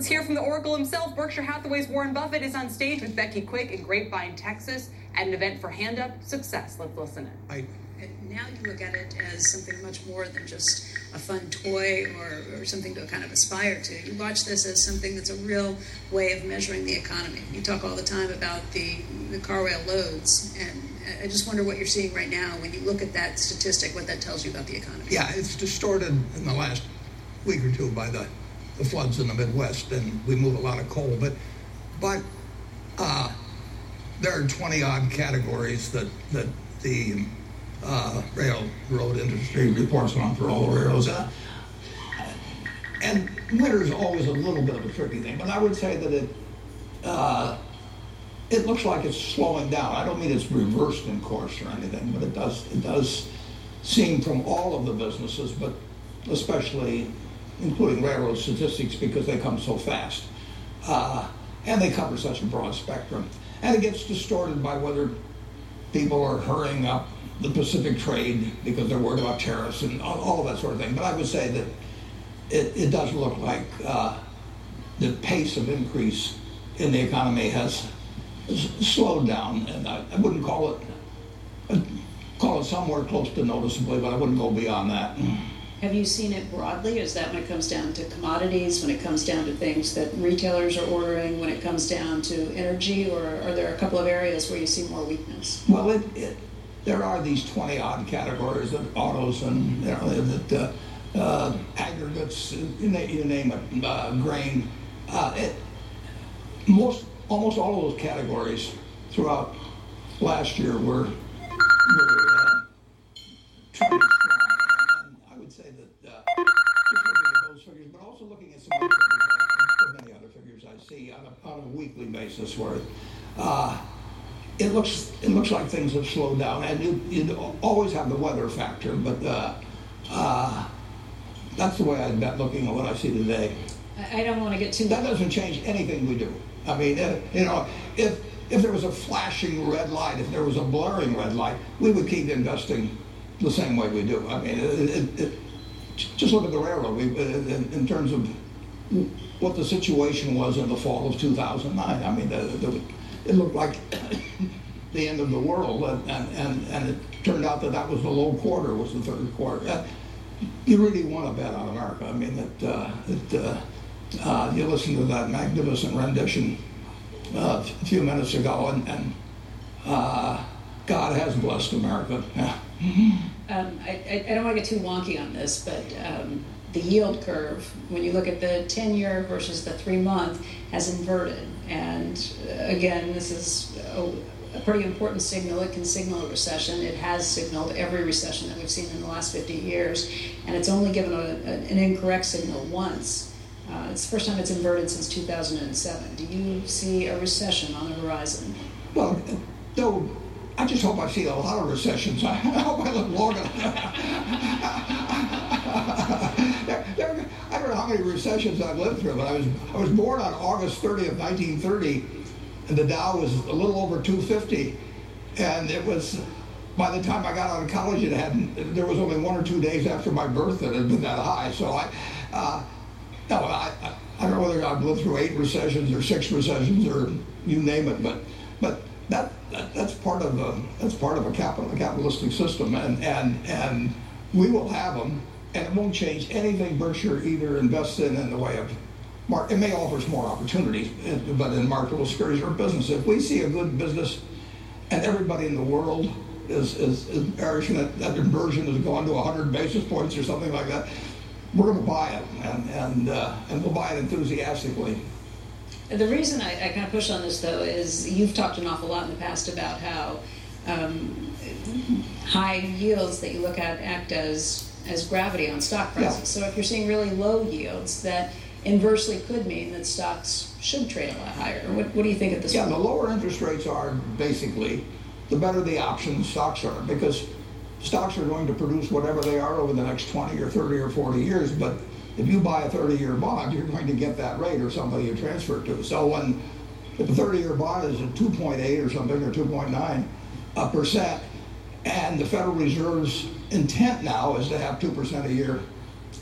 Let's hear from the Oracle himself. Berkshire Hathaway's Warren Buffett is on stage with Becky Quick in Grapevine, Texas, at an event for Hand Up Success. Let's listen in. I, now you look at it as something much more than just a fun toy or, or something to kind of aspire to. You watch this as something that's a real way of measuring the economy. You talk all the time about the, the car rail loads, and I just wonder what you're seeing right now when you look at that statistic, what that tells you about the economy. Yeah, it's distorted in the last week or two by the the floods in the Midwest, and we move a lot of coal. But, but uh, there are 20 odd categories that that the uh, railroad industry reports on for all the railroads. Uh, and winter is always a little bit of a tricky thing, but I would say that it uh, it looks like it's slowing down. I don't mean it's reversed in course or anything, but it does it does seem from all of the businesses, but especially including railroad statistics because they come so fast. Uh, and they cover such a broad spectrum. And it gets distorted by whether people are hurrying up the Pacific trade because they're worried about tariffs and all, all of that sort of thing. But I would say that it, it does look like uh, the pace of increase in the economy has slowed down. And I, I wouldn't call it, I'd call it somewhere close to noticeably, but I wouldn't go beyond that. Have you seen it broadly? Is that when it comes down to commodities, when it comes down to things that retailers are ordering, when it comes down to energy, or are there a couple of areas where you see more weakness? Well, it, it, there are these 20 odd categories of autos and you know, that, uh, uh, aggregates, you name, name it, uh, grain. Uh, it, most, almost all of those categories throughout last year were, were also looking at some other figures, many other figures I see on a, on a weekly basis worth. uh, it looks it looks like things have slowed down, and you you always have the weather factor, but uh, uh, that's the way I'd bet looking at what I see today. I don't want to get too. That doesn't change anything we do. I mean, uh, you know, if if there was a flashing red light, if there was a blurring red light, we would keep investing the same way we do. I mean, it, it, it, just look at the railroad we, in, in, terms of what the situation was in the fall of 2009. I mean, the, the, it looked like the end of the world, and, and, and it turned out that that was the low quarter, was the third quarter. Uh, you really want to bet on America. I mean, it, uh, uh, uh you listen to that magnificent rendition uh, a few minutes ago, and, and God has blessed America. Yeah. Um, I, I, don't want to get too wonky on this, but um, the yield curve, when you look at the 10 year versus the three month, has inverted. And uh, again, this is a, a, pretty important signal. It can signal a recession. It has signaled every recession that we've seen in the last 50 years. And it's only given a, a, an incorrect signal once. Uh, it's the first time it's inverted since 2007. Do you see a recession on the horizon? Well, though I just hope I see a lot of recessions. I hope I live long enough. many recessions I've lived through, but I was I was born on August 30th, 1930, and the Dow was a little over 250, and it was by the time I got out of college, it had there was only one or two days after my birth that it had been that high. So I, uh, no, I, I don't know whether I've lived through eight recessions or six recessions or you name it, but but that, that, that's part of a that's part of a capital a capitalistic system, and and and we will have them, and it won't change anything Berkshire either invests in in the way of. Mark, it may offer us more opportunities, but in marketable securities or business, if we see a good business, and everybody in the world is is, is bearish, and that, that inversion is going to 100 basis points or something like that, we're going to buy it, and and uh, and we'll buy it enthusiastically. The reason I, I kind of push on this, though, is you've talked an awful lot in the past about how um, high yields that you look at act as as gravity on stock prices. Yeah. So if you're seeing really low yields, that inversely could mean that stocks should trade a lot higher. What, what do you think at this yeah, point? Yeah, the lower interest rates are basically the better the options stocks are because stocks are going to produce whatever they are over the next 20 or 30 or 40 years, but if you buy a 30-year bond, you're going to get that rate or somebody you transfer it to. So when if a 30-year bond is at 2.8 or something or 2.9 a percent, and the Federal Reserve's intent now is to have 2% a year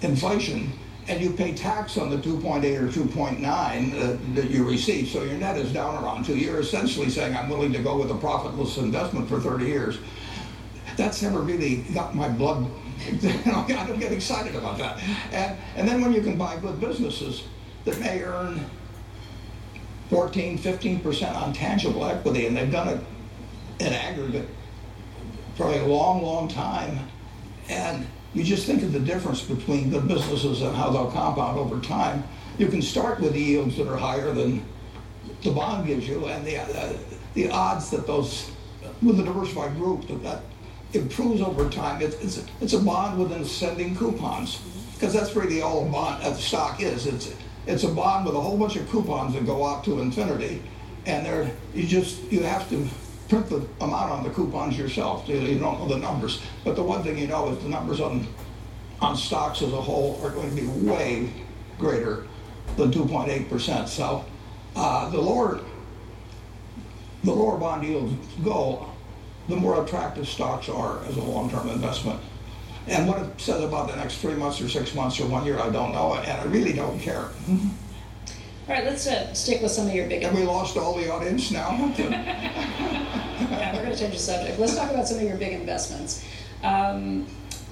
inflation, and you pay tax on the 2.8 or 2.9 uh, that you receive. So your net is down around two. You're essentially saying, I'm willing to go with a profitless investment for 30 years. That's never really got my blood. I don't get excited about that. And, and then when you can buy good businesses that may earn 14, 15% on tangible equity, and they've done it in aggregate for a long, long time. And you just think of the difference between good businesses and how they'll compound over time. You can start with yields that are higher than the bond gives you, and the, uh, the odds that those, with a diversified group, that that improves over time. It's, it's, it's a bond with ascending coupons, because that's really all a bond, a stock is. It's, it's a bond with a whole bunch of coupons that go out to infinity, and they're, you just, you have to print the amount on the coupons yourself. You don't know the numbers. But the one thing you know is the numbers on, on stocks as a whole are going to be way greater than 2.8%. So uh, the lower the lower bond yields go, the more attractive stocks are as a long-term investment. And what it says about the next three months or six months or one year, I don't know, and I really don't care. All right, let's uh, stick with some of your big. Have we lost all the audience now? yeah, we're going to change the subject. Let's talk about some of your big investments. Um,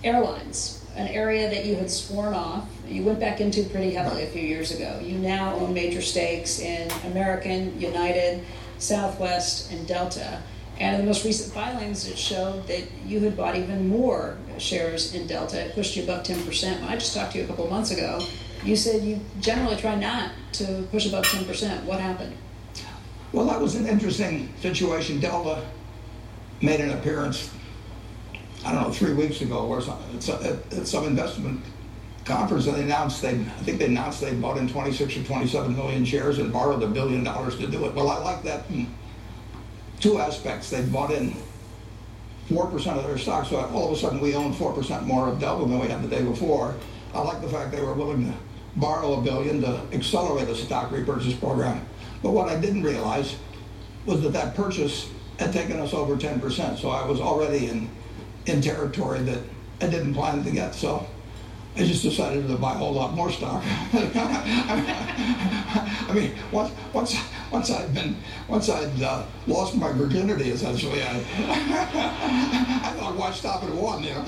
airlines, an area that you had sworn off. You went back into pretty heavily a few years ago. You now own major stakes in American, United, Southwest, and Delta. And in the most recent filings, it showed that you had bought even more shares in Delta. It pushed you above 10%. I just talked to you a couple of months ago. You said you generally try not to push above 10%. What happened? Well, that was an interesting situation. Delta made an appearance, I don't know, three weeks ago or something, at, some investment conference, and they announced they, I think they announced they bought in 26 or 27 million shares and borrowed a billion dollars to do it. Well, I like that in two aspects. They bought in 4% of their stock, so all of a sudden we own 4% more of Delta than we had the day before. I like the fact they were willing to borrow a billion to accelerate a stock repurchase program. But what I didn't realize was that that purchase had taken us over 10%. So I was already in, in territory that I didn't plan to get. So I just decided to buy a whole lot more stock. I mean, once, once, once I'd been, once I'd uh, lost my virginity, essentially, I, I thought, why stop at one, you know?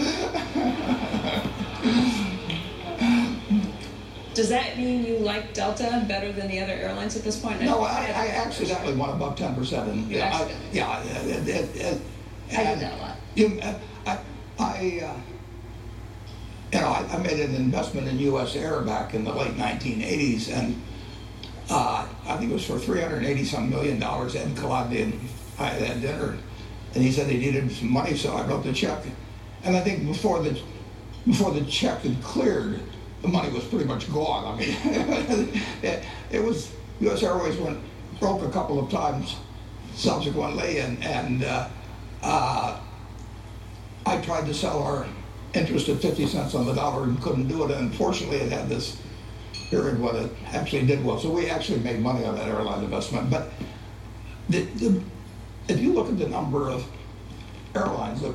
Does that mean you like Delta better than the other airlines at this point? No, I, I accidentally went above 10%. And, you I, yeah, it, it, it, I did that a lot. You, I, I uh, you know, I, I, made an investment in U.S. Air back in the late 1980s, and uh, I think it was for 380 some million dollars. Ed Colodny and I had dinner, and he said he needed some money, so I wrote the check. And I think before the before the check had cleared, the money was pretty much gone. I mean, it, was U.S. Airways went broke a couple of times subsequently, and and uh, uh, I tried to sell our interest at 50 cents on the dollar and couldn't do it. And unfortunately, it had this period when it actually did well. So we actually made money on that airline investment. But the, the, if you look at the number of airlines that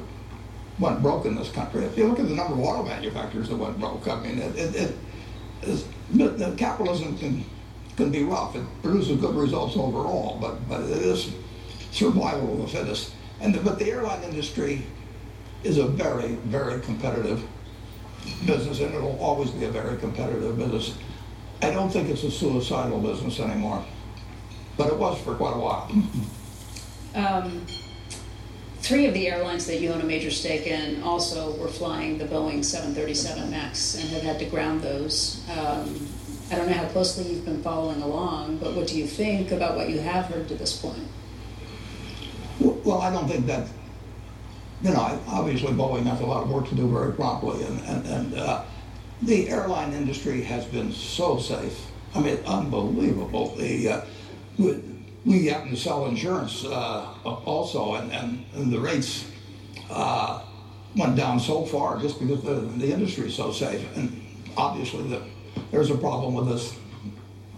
went broke in this country. If you look at the number of auto manufacturers that went broke, I mean, it, it, it is, capitalism can can be rough. It produces good results overall, but but it is survival of the fittest. And the, but the airline industry is a very very competitive business, and it'll always be a very competitive business. I don't think it's a suicidal business anymore, but it was for quite a while. Um, Three of the airlines that you own a major stake in also were flying the Boeing 737 MAX and have had to ground those. Um, I don't know how closely you've been following along, but what do you think about what you have heard to this point? Well, I don't think that, you know, obviously Boeing has a lot of work to do very promptly, and, and, and uh, the airline industry has been so safe. I mean, unbelievable. The, uh, we happen to sell insurance uh, also, and, and, and, the rates uh, went down so far just because the, the industry is so safe. And obviously, the, there's a problem with this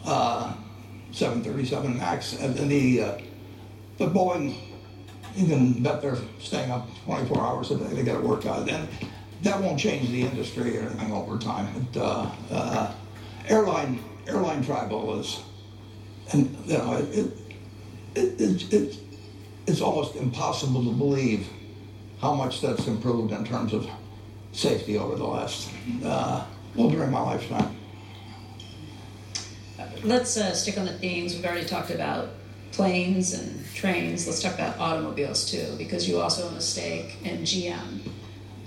uh, 737 MAX. And, and the, uh, the Boeing, you can bet they're staying up 24 hours a day to get it worked out. And that won't change the industry or anything over time. It, uh, uh, airline airline travel is, and you know, it, it, it, it, it it's almost impossible to believe how much that's improved in terms of safety over the last, uh, well, during my lifetime. Let's uh, stick on the themes. We've already talked about planes and trains. Let's talk about automobiles too, because you also own a stake in GM.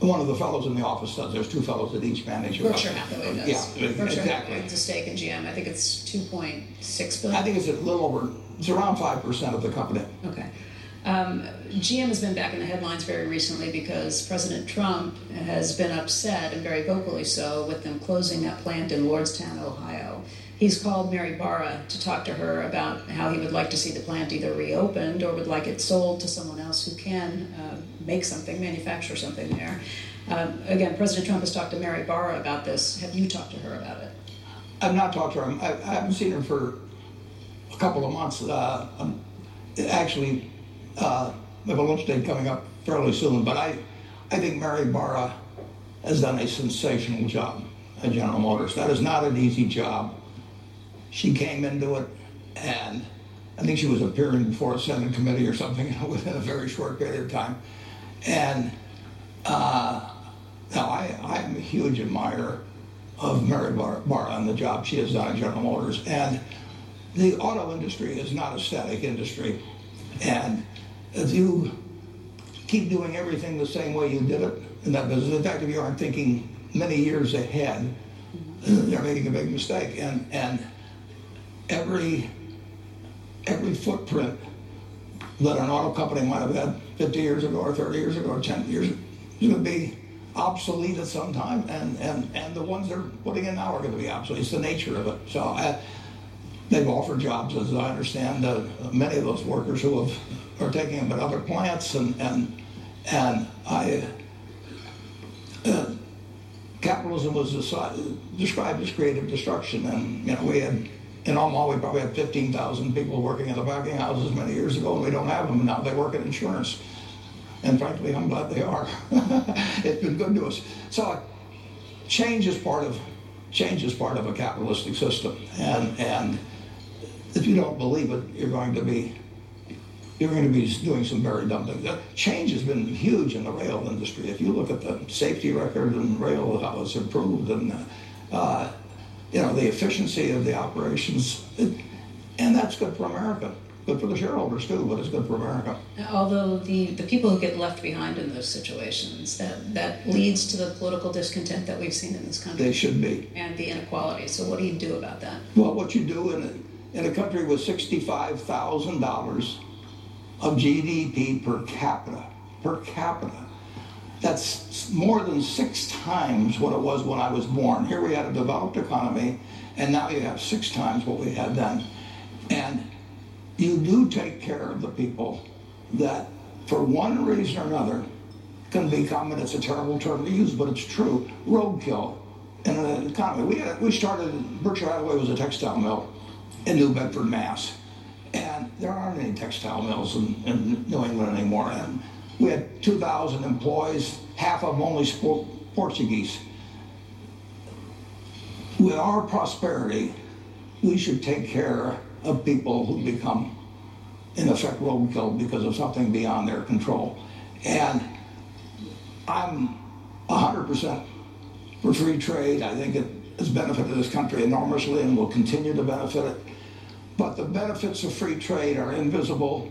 One of the fellows in the office does. There's two fellows that each manage. Berkshire Hathaway does. Yeah, Berkshire exactly. Hathaway owns a stake in GM. I think it's 2.6 billion. I think it's a little over. It's around five percent of the company. Okay. Um, GM has been back in the headlines very recently because President Trump has been upset, and very vocally so, with them closing that plant in Lordstown, Ohio. He's called Mary Barra to talk to her about how he would like to see the plant either reopened or would like it sold to someone else who can uh, make something, manufacture something there. Um, again, President Trump has talked to Mary Barra about this. Have you talked to her about it? I've not talked to her. I, I haven't seen her for couple of months. Uh, um, actually, uh, we have a lunch date coming up fairly soon, but I, I think Mary Barra has done a sensational job at General Motors. That is not an easy job. She came into it, and I think she was appearing before a Senate committee or something within a very short period of time. And uh, now I, I'm a huge admirer of Mary Bar- Barra and the job she has done at General Motors. And the auto industry is not a static industry. And if you keep doing everything the same way you did it in that business, in fact, if you aren't thinking many years ahead, you're making a big mistake. And, and every, every footprint that an auto company might have had 50 years ago or 30 years ago or 10 years is going to be obsolete at some time. And, and, and the ones they're putting in now are going to be obsolete. It's the nature of it. So I, they've offered jobs, as I understand, uh, many of those workers who have, are taking them at other plants. And, and, and I, uh, capitalism was described as creative destruction. And, you know, we had, in Omaha, we probably had 15,000 people working in the packing houses many years ago, and we don't have them now. They work in insurance. And frankly, I'm glad they are. it's been good to us. So change is part of change is part of a capitalistic system. And and if you don't believe it, you're going to be you're going to be doing some very dumb things. That change has been huge in the rail industry. If you look at the safety record in rail, how it's improved, and uh, you know the efficiency of the operations, it, and that's good for America. Good for the shareholders too, but it's good for America. Although the, the people who get left behind in those situations, that, that leads to the political discontent that we've seen in this country. They should be. And the inequality. So what do you do about that? Well, what you do in a, in a country with sixty-five thousand dollars of GDP per capita, per capita, that's more than six times what it was when I was born. Here we had a developed economy, and now you have six times what we had then. And you do take care of the people that, for one reason or another, can become, and it's a terrible term to use, but it's true, roadkill in an economy. We, had, we started, Berkshire Hathaway was a textile mill in New Bedford, Mass. And there aren't any textile mills in, in New England anymore. And we had 2,000 employees, half of them only spoke Portuguese. With our prosperity, we should take care of people who become, in effect, roadkill because of something beyond their control. And I'm 100% for free trade. I think it has benefited this country enormously and will continue to benefit it. But the benefits of free trade are invisible.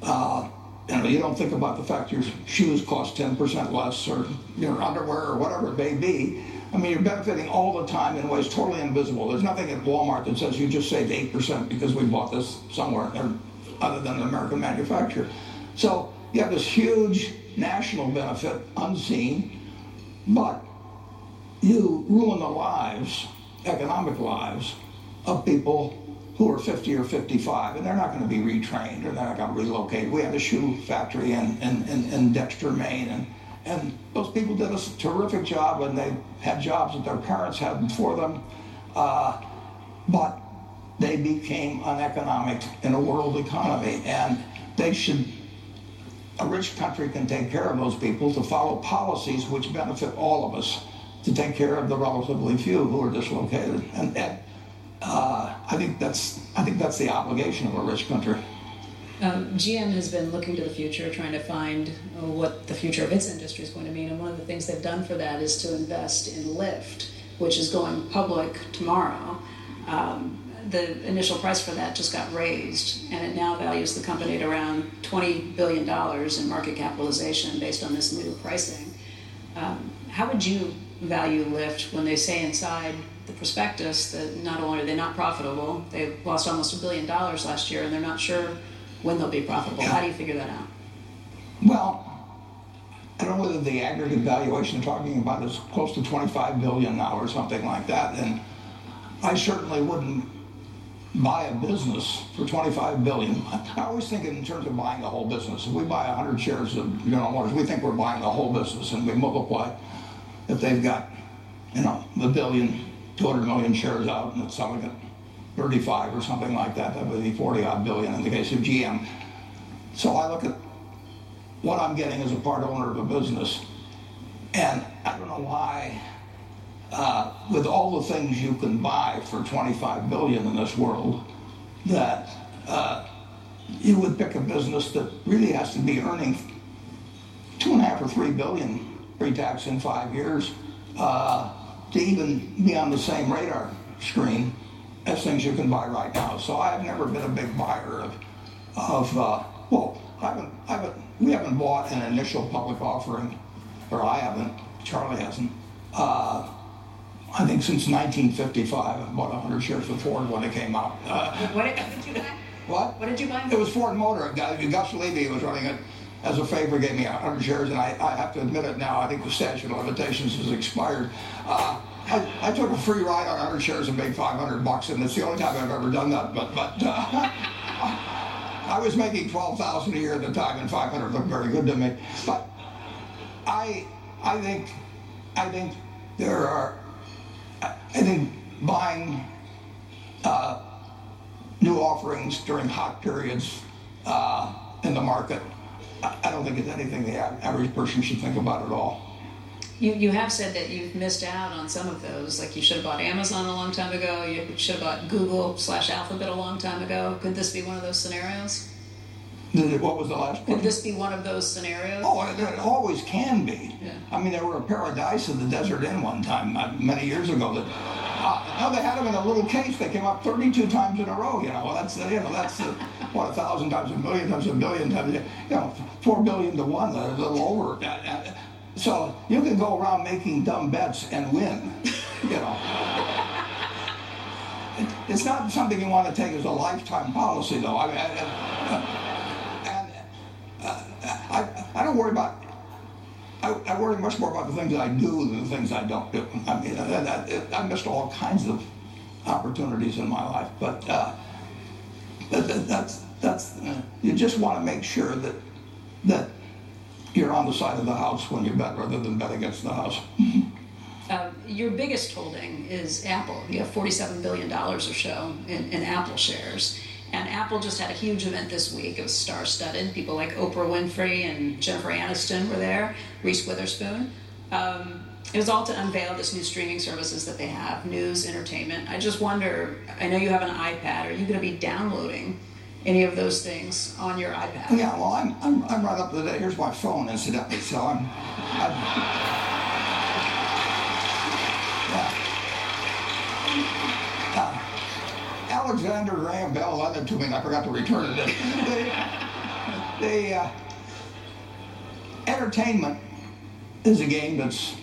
Uh, you know, you don't think about the fact your shoes cost 10% less or your underwear or whatever it may be. I mean, you're benefiting all the time in ways totally invisible. There's nothing at Walmart that says you just saved 8% because we bought this somewhere other than an American manufacturer. So you have this huge national benefit, unseen, but you ruin the lives, economic lives, of people who are 50 or 55, and they're not going to be retrained or they're not going to relocate. We had a shoe factory in, in, in, in Dexter, Maine, and, and those people did a terrific job, and they had jobs that their parents had before them, uh, but they became uneconomic in a world economy, and they should. A rich country can take care of those people to follow policies which benefit all of us, to take care of the relatively few who are dislocated. And, and I think that's I think that's the obligation of a rich country. Um, GM has been looking to the future, trying to find uh, what the future of its industry is going to mean. And one of the things they've done for that is to invest in Lyft, which is going public tomorrow. Um, the initial price for that just got raised, and it now values the company at around $20 billion in market capitalization based on this new pricing. Um, how would you value Lyft when they say inside the prospectus that not only are they not profitable, they lost almost a billion dollars last year, and they're not sure when they'll be profitable? How do you figure that out? Well, I don't know whether the aggregate valuation they're talking about is close to 25 billion now or something like that, and I certainly wouldn't buy a business for 25 billion. I always think in terms of buying the whole business. If we buy 100 shares of General Motors, we think we're buying the whole business, and we multiply. If they've got, you know, a billion, 200 million shares out, and it's selling at 35 or something like that, that would be 40 odd billion in the case of GM. So I look at what I'm getting as a part owner of a business, and I don't know why uh, with all the things you can buy for 25 billion in this world, that uh, you would pick a business that really has to be earning two and a half or three billion pre-tax in five years uh, to even be on the same radar screen as things you can buy right now. So I've never been a big buyer of, of uh, well, I haven't, I haven't, we haven't bought an initial public offering, or I haven't, Charlie hasn't. Uh, I think since 1955, I bought 100 shares of Ford when it came out. Uh, what, did, you buy? What? What did you buy? It was Ford Motor. Gus Levy was running it as a favor, gave me 100 shares, and I, I have to admit it now, I think the statute of limitations has expired. Uh, I, I, took a free ride on 100 shares and made 500 bucks, and it's the only time I've ever done that. But, but uh, I was making 12,000 a year at the time, and 500 looked very good to me. But I, I think, I think there are I think buying uh, new offerings during hot periods uh, in the market, I don't think it's anything the average person should think about at all. You, you have said that you've missed out on some of those. Like you should have bought Amazon a long time ago. You should have bought Google slash Alphabet a long time ago. Could this be one of those scenarios? What was the last Could this be one of those scenarios? Oh, it, always can be. Yeah. I mean, there were a paradise in the Desert Inn one time, uh, many years ago. That uh, no, they had them in a little case. They came up 32 times in a row. You know, well, that's you know that's uh, what a thousand times, a million times, a billion times. You know, four billion to one, a little over. Uh, uh, so you can go around making dumb bets and win. You know. it's not something you want to take as a lifetime policy, though. I mean, I, I, I don't worry about, I, I, worry much more about the things I do than the things I don't do. I mean, I, I, I missed all kinds of opportunities in my life, but uh, that, that's, that's uh, you just want to make sure that, that you're on the side of the house when you bet rather than bet against the house. Uh, your biggest holding is Apple. You have $47 billion or so in, in Apple shares. And Apple just had a huge event this week. It was star-studded. People like Oprah Winfrey and Jennifer Aniston were there. Reese Witherspoon. Um, it was all to unveil this new streaming services that they have, news, entertainment. I just wonder. I know you have an iPad. Are you going to be downloading any of those things on your iPad? Yeah. Well, I'm I'm, I'm right up to date. Here's my phone, incidentally. So I'm. I'm yeah. Alexander Graham Bell lent it to me, and I forgot to return it. the, the uh, entertainment is a game that's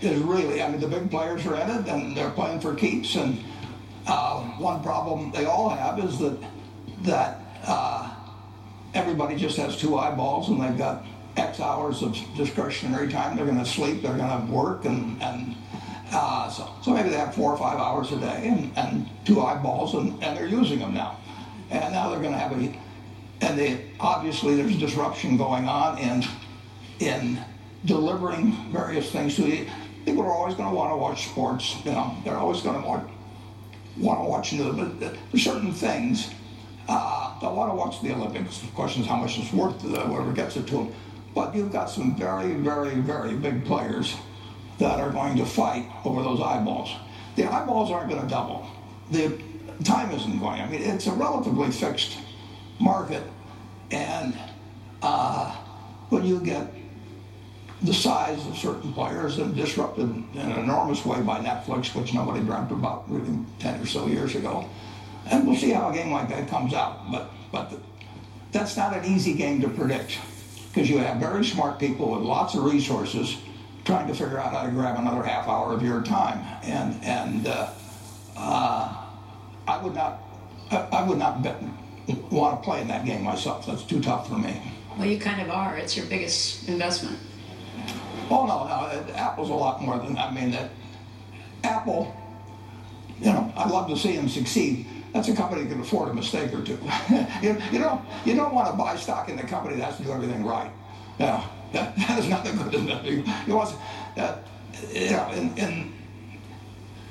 is really. I mean, the big players are in it, and they're playing for keeps. And uh, one problem they all have is that that uh, everybody just has two eyeballs, and they've got X hours of discretionary time. They're going to sleep. They're going to work, and and uh, so, so maybe they have four or five hours a day and, and two eyeballs, and, and they're using them now. And now they're going to have a, and they, obviously there's disruption going on in, in delivering various things to you. People are always going to want to watch sports, you know, they're always going to want, want to watch news, but there's certain things. Uh, they want to watch the Olympics. The question is how much it's worth whoever gets it to them. But you've got some very, very, very big players that are going to fight over those eyeballs. The eyeballs aren't going to double. The, time isn't going. I mean, it's a relatively fixed market, and uh, when you get the size of certain players and disrupted in an enormous way by Netflix, which nobody dreamt about really 10 or so years ago. And we'll see how a game like that comes out. But, but the, that's not an easy game to predict because you have very smart people with lots of resources trying to figure out how to grab another half hour of your time. And, and uh, uh, I would not, I, I would not bet, want to play in that game myself. That's too tough for me. Well, you kind of are. It's your biggest investment. Oh no, no, Apple's a lot more than I mean that. Apple, you know, I'd love to see them succeed. That's a company that can afford a mistake or two. you, you don't you don't want to buy stock in a company that has to do everything right. Yeah, that, that is not a good investment. You want that, you know, in, in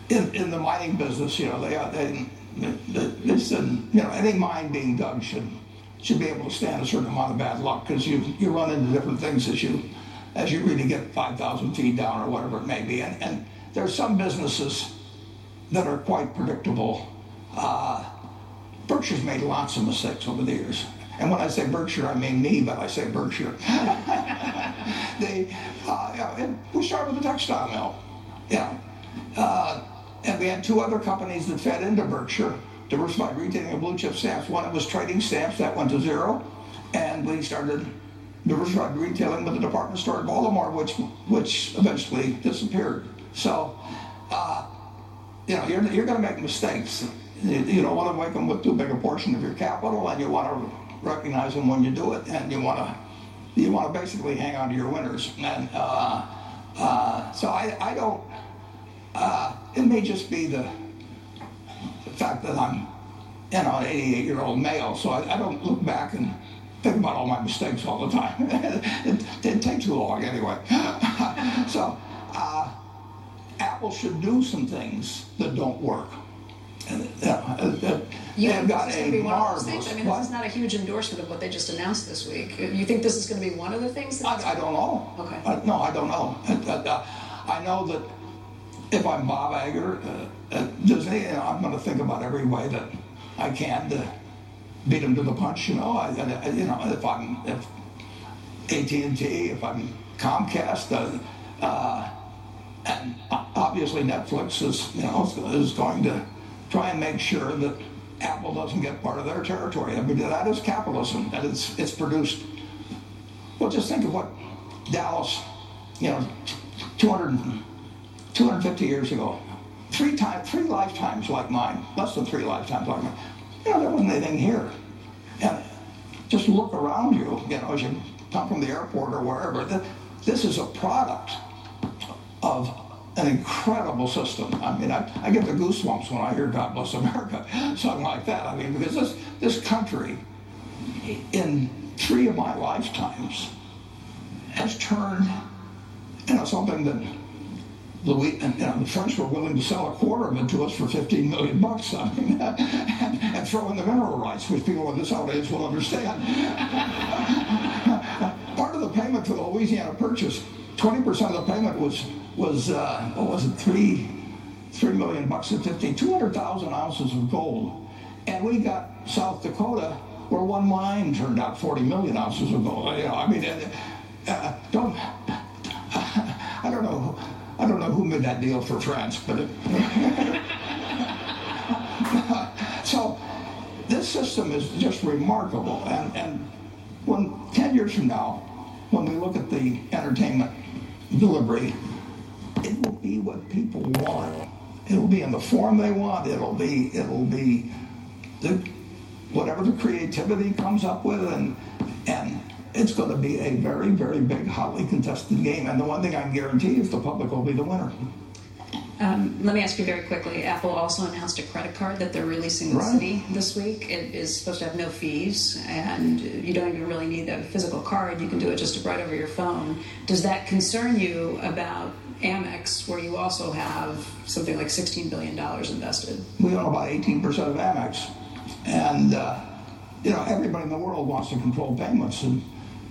in in the mining business, you know, they uh, they, they, they said, you know, any mine being dug should should be able to stand a certain amount of bad luck because you you run into different things as you as you really get 5,000 feet down or whatever it may be. And, and there are some businesses that are quite predictable. Uh, Berkshire's made lots of mistakes over the years. And when I say Berkshire, I mean me, but I say Berkshire. they, uh, we started with a textile mill. Yeah. Uh, and we had two other companies that fed into Berkshire, diversified retailing of blue chip stamps. One was trading stamps, that went to zero. And we started diversified retailing with the department store in Baltimore, which which eventually disappeared. So, uh, you know, you're, you're going to make mistakes. You, don't want to make them with too big a portion of your capital, and you want to recognize them when you do it, and you want to you want to basically hang on to your winners. And uh, uh, so I, I don't. Uh, it may just be the, the fact that I'm, you know, an 88 year old male, so I, I don't look back and think about all my mistakes all the time. it didn't take too long anyway. so uh, Apple should do some things that don't work. And, uh, uh, you they've got a marvelous. I mean, this is not a huge endorsement of what they just announced this week. You think this is going to be one of the things? I, I, don't know. Okay. No, I don't know. Uh, I know that if I'm Bob uh, Disney, I'm going to think about every way that I can to beat them to the punch. You know, I, I you know, if I'm if AT&T, if I'm Comcast, uh, uh, and obviously Netflix is you know is going to try and make sure that Apple doesn't get part of their territory. I mean, that is capitalism. That it's it's produced. Well, just think of what Dallas, you know, 200, 250 years ago, three times, three lifetimes like mine, less than three lifetimes like mine you know, there wasn't anything here. And just look around you, you know, as you come from the airport or wherever. This is a product of an incredible system. I mean, I, I get the goosebumps when I hear God Bless America, something like that. I mean, because this, this country, in three of my lifetimes, has turned, you know, something that Louis, and, you know, the French were willing to sell a quarter of it to us for 15 million bucks. I mean, and, and throw in the mineral rights, which people in this audience will understand. Part of the payment for the Louisiana Purchase, 20% of the payment was was uh, what was it, three three million bucks at 15, 200,000 ounces of gold, and we got South Dakota, where one mine turned out 40 million ounces of gold. You know, I mean, uh, uh don't I don't know I don't know who made that deal for France, but it, so this system is just remarkable. And, and when 10 years from now, when we look at the entertainment delivery, will be what people want. It'll be in the form they want. It'll be it'll be the, whatever the creativity comes up with, and and it's going to be a very, very big, hotly contested game. And the one thing I can guarantee is the public will be the winner. Um, let me ask you very quickly. Apple also announced a credit card that they're releasing in the right. city this week. It is supposed to have no fees, and you don't even really need a physical card. You can do it just right over your phone. Does that concern you about Amex, where you also have something like $16 billion invested? We own about 18% of Amex, and uh, you know everybody in the world wants to control payments, and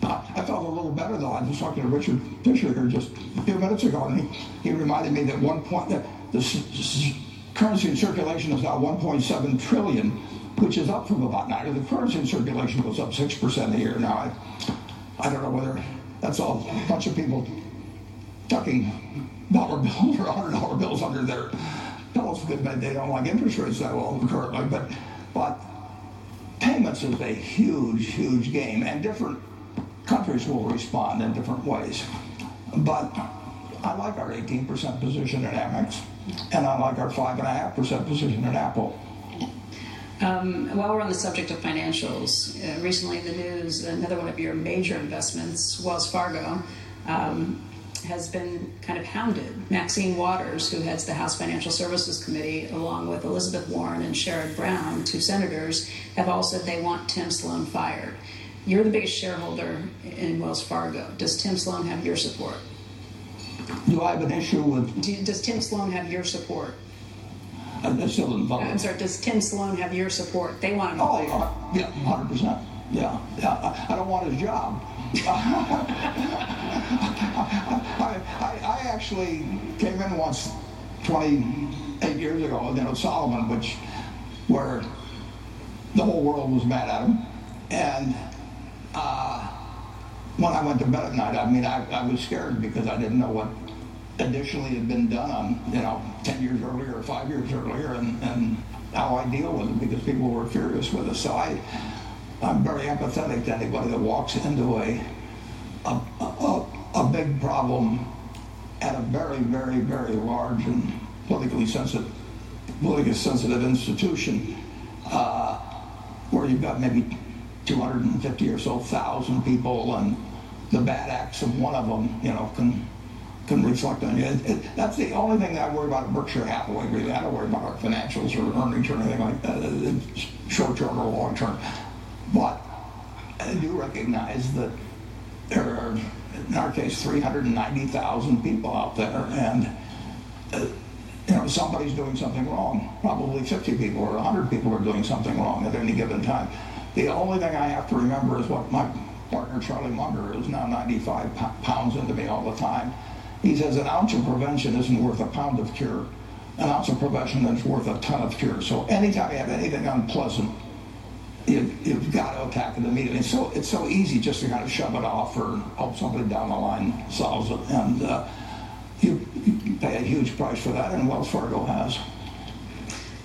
I felt a little better though. I was talking to Richard Fisher here just a few minutes ago, and he, he reminded me that one point that the currency in circulation is now 1.7 trillion, which is up from about 90. The currency in circulation goes up 6% a year. Now, I, I don't know whether that's all a bunch of people tucking dollar bills or hundred dollar bills under their pillows because they don't like interest rates that well currently. But but payments is a huge, huge game, and different countries will respond in different ways. But I like our 18% position in Amex, and I like our 5.5% position in Apple. Um, while we're on the subject of financials, uh, recently in the news, another one of your major investments, Wells Fargo, um, has been kind of hounded. Maxine Waters, who heads the House Financial Services Committee, along with Elizabeth Warren and Sherrod Brown, two senators, have all said they want Tim Sloan fired. You're the biggest shareholder in Wells Fargo. Does Tim Sloan have your support? Do I have an issue with? Do, does Tim Sloan have your support? I'm still involved. I'm sorry. Does Tim Sloan have your support? They want him oh, fired. Uh, yeah, hundred percent. Yeah, yeah. I don't want his job. I, I, I, actually came in once 28 years ago, you know, Salomon, which where the whole world was mad at him. And uh, when I went to bed at night, I mean, I, I was scared because I didn't know what additionally had been done on, you know, 10 years earlier or five years earlier and, and how I deal with it because people were furious with us. So I, I'm very empathetic to anybody that walks into a, a, a, a big problem at a very, very, very large and politically sensitive, politically sensitive institution uh, where you've got maybe 250 or so thousand people and the bad acts of one of them, you know, can can reflect on you. It, it, that's the only thing that I worry about at Berkshire Hathaway, really. I don't worry about our financials or earnings or anything like that, short term or long term. But I do recognize that there are, in our case, 390,000 people out there, and uh, you know somebody's doing something wrong. Probably 50 people or 100 people are doing something wrong at any given time. The only thing I have to remember is what my partner Charlie Munger, who's now 95 pounds into me all the time, he says an ounce of prevention isn't worth a pound of cure. An ounce of prevention is worth a ton of cure. So anytime you have anything unpleasant, you've, you've got to attack it immediately. It's so, it's so easy just to kind of shove it off or hope somebody down the line solves it. And uh, you, you, pay a huge price for that, and Wells Fargo has.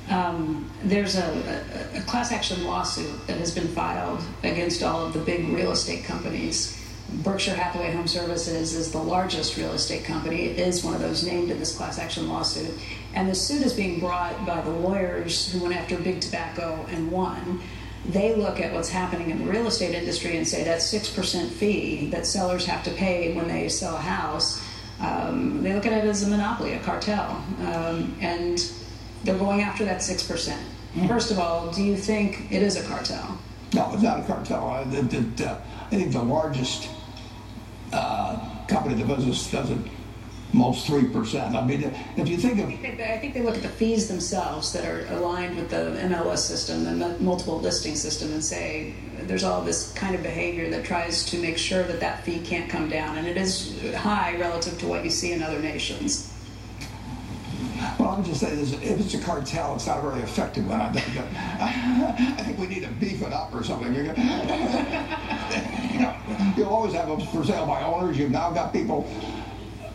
Um, there's a, a, a class action lawsuit that has been filed against all of the big real estate companies Berkshire Hathaway Home Services is the largest real estate company. It is one of those named in this class action lawsuit. And the suit is being brought by the lawyers who went after big tobacco and won. They look at what's happening in the real estate industry and say that 6% fee that sellers have to pay when they sell a house, um, they look at it as a monopoly, a cartel. Um, and they're going after that 6%. Mm-hmm. First of all, do you think it is a cartel? No, it's not a cartel. I, uh, I think the largest uh, company the business does most 3%. I mean, if you think of... I think, they, I think, they, look at the fees themselves that are aligned with the MLS system, and the multiple listing system, and say there's all this kind of behavior that tries to make sure that that fee can't come down. And it is high relative to what you see in other nations. Well, I'm just saying, if it's a cartel, it's not a very effective one. I think, I think we need to beef it up or something. you know, you'll always have them for sale by owners. You've now got people.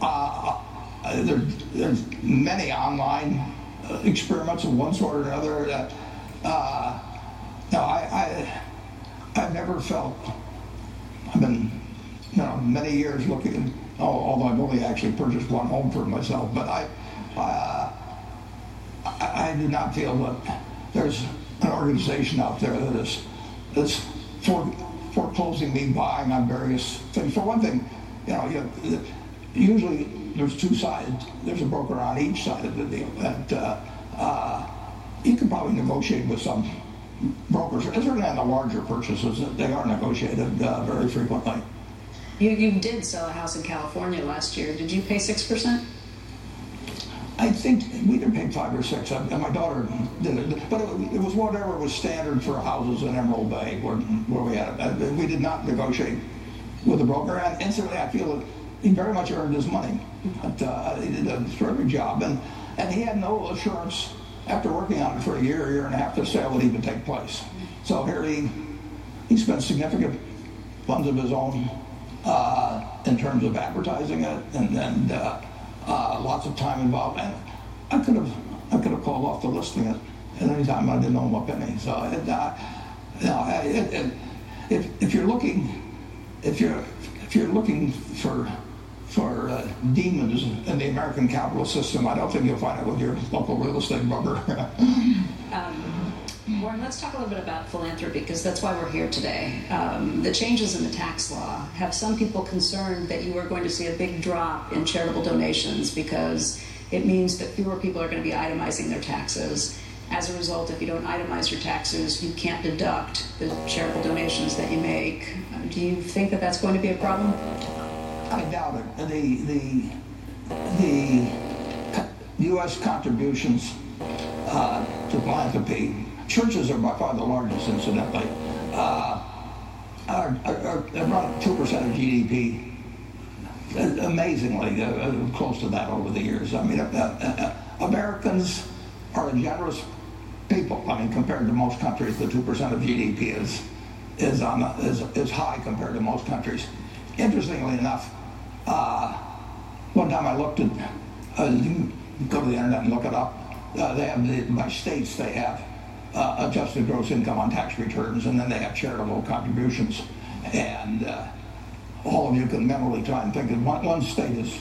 Uh, there, there's many online uh, experiments of one sort or another. That, uh, no, I, I, I've never felt. I've been, you know, many years looking. Although I've only actually purchased one home for myself, but I. Uh, I, I, do not feel that there's an organization out there that is that's for, foreclosing me buying on various things. For one thing, you know, you, usually there's two sides. There's a broker on each side of the deal. That uh, uh, you can probably negotiate with some brokers, certainly on the larger purchases, they are negotiated uh, very frequently. You, you did sell a house in California last year. Did you pay 6%? I think we either paid five or six, and my daughter did it. But it, was whatever was standard for houses in Emerald Bay, where, where we had it. We did not negotiate with the broker, and instantly I feel that he very much earned his money. But, uh, he did a terrific job, and, and he had no assurance after working on it for a year, year and a half, the sale would even take place. So here he, he spent significant funds of his own uh, in terms of advertising it and, and uh, uh, lots of time involved. And I could have, I could have called off the listing it at any time I didn't owe him a penny. So it, uh, you know, it, it, if, if you're looking, if you're, if you're looking for for uh, demons in the American capital system. I don't think you'll find it with your local real estate broker. Um, Warren, let's talk a little bit about philanthropy because that's why we're here today. Um, the changes in the tax law have some people concerned that you are going to see a big drop in charitable donations because it means that fewer people are going to be itemizing their taxes. As a result, if you don't itemize your taxes, you can't deduct the charitable donations that you make. Do you think that that's going to be a problem? I doubt it. The the the U.S. contributions uh, to philanthropy, churches are by far the largest, incidentally, uh, are, are, are around two percent of GDP. Amazingly, uh, close to that over the years. I mean, uh, uh, Americans are a generous people. I mean, compared to most countries, the two percent of GDP is is on is is high compared to most countries. Interestingly enough, uh, time I looked at, uh, you can go to the internet and look it up. Uh, they have, by states, they have uh, adjusted gross income on tax returns, and then they have charitable contributions. And uh, all of you can mentally try and think that one, one state is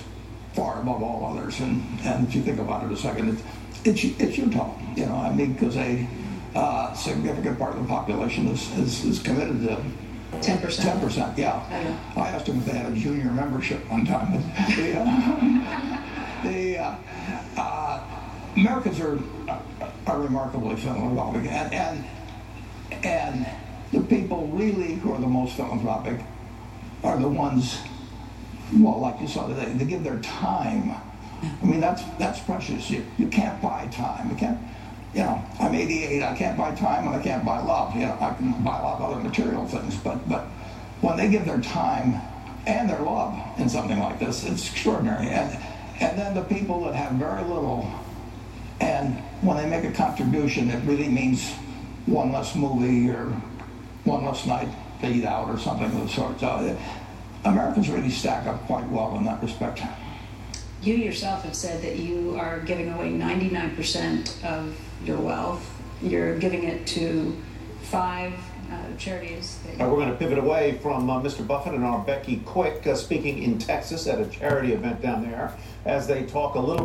far above all others. And, and if you think about it a second, it's, it's, it's Utah, you know, I mean, because a uh, significant part of the population is, is, is committed to 10%. Ten percent, yeah. I. I asked them if they had a junior membership one time. The, uh, the uh, uh, Americans are are remarkably philanthropic, and, and and the people really who are the most philanthropic are the ones. Well, like you saw today, they give their time. I mean, that's that's precious. You you can't buy time. You can't you know, I'm 88. I can't buy time and I can't buy love. You know, I can buy a lot of other material things, but but when they give their time and their love in something like this, it's extraordinary. And and then the people that have very little, and when they make a contribution, it really means one less movie or one less night to eat out or something of the sort. So uh, Americans really stack up quite well in that respect. You yourself have said that you are giving away 99% of your wealth. You're giving it to five uh, charities. That Uh, we're going to pivot away from uh, Mr. Buffett and our Becky Quick uh, speaking in Texas at a charity event down there as they talk a little